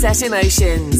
Sunset Emotions.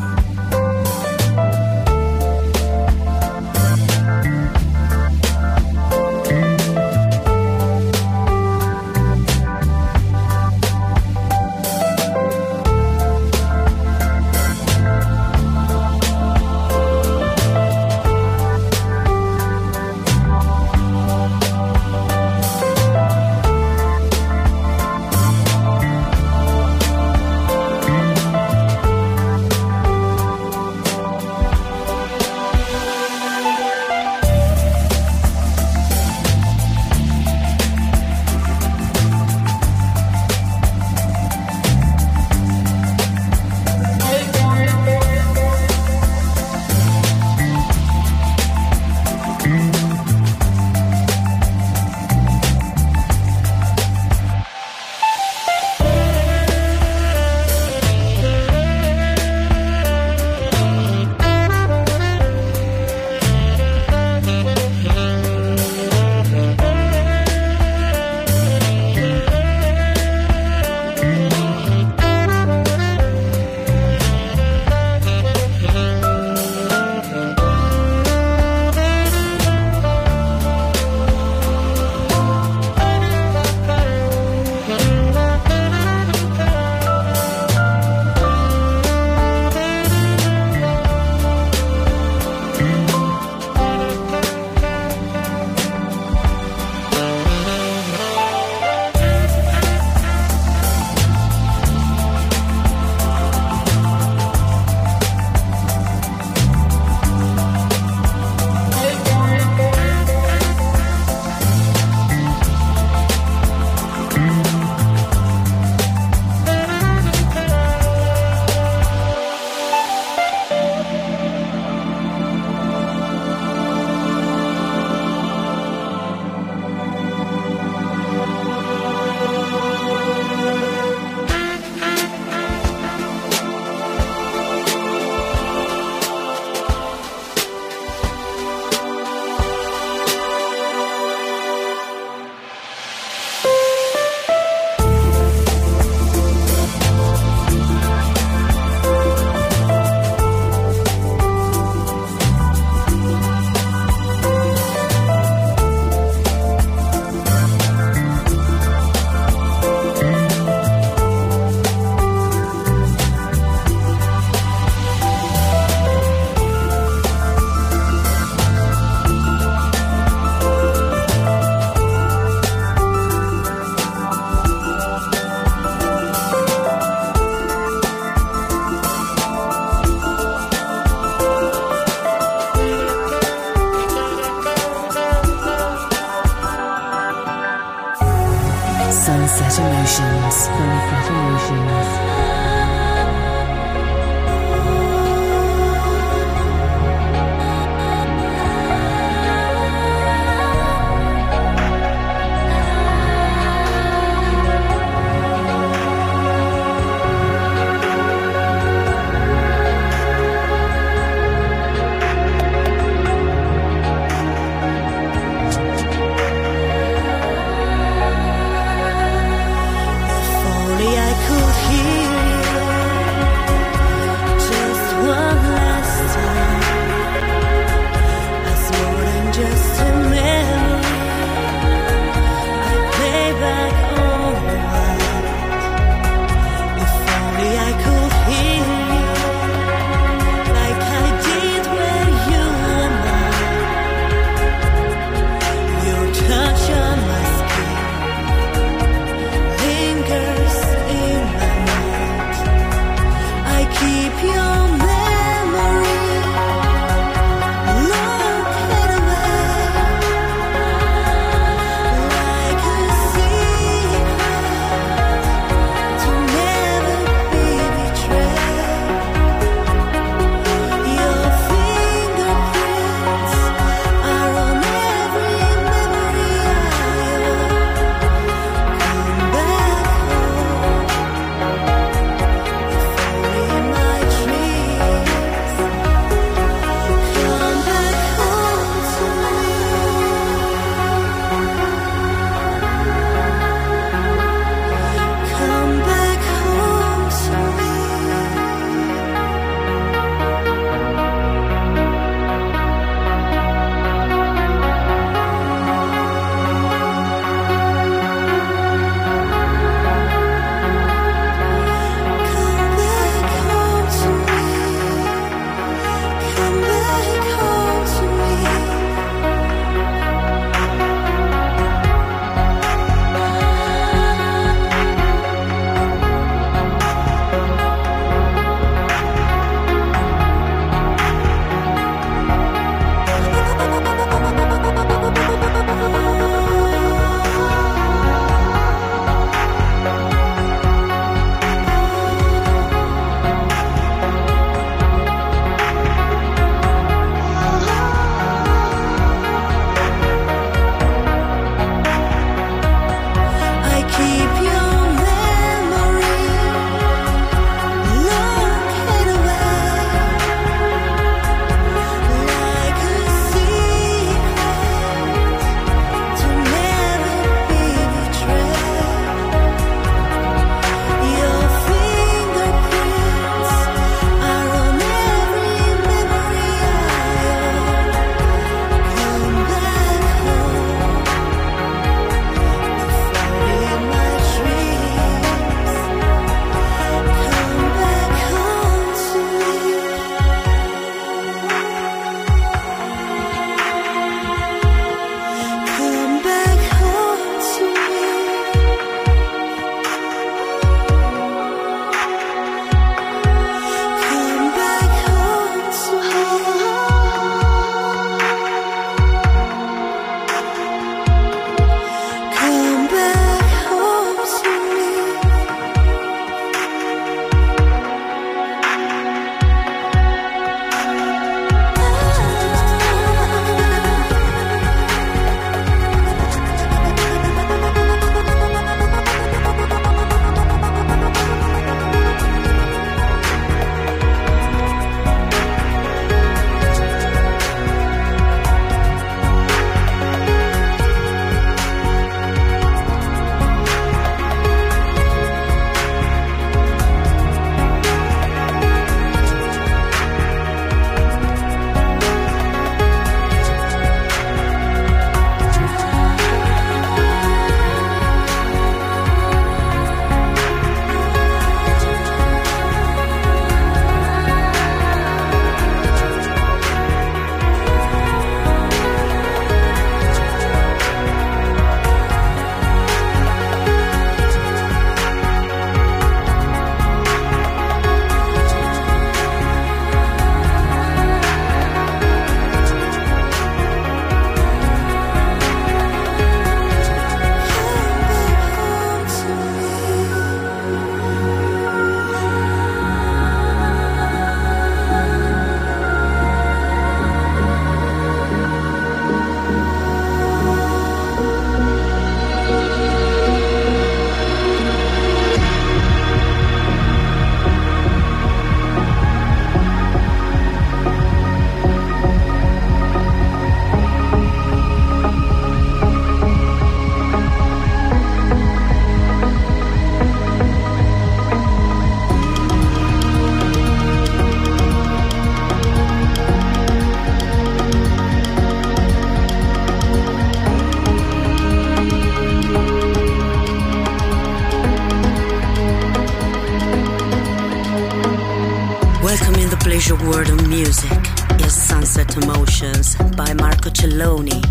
Marco.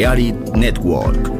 Balearic Network.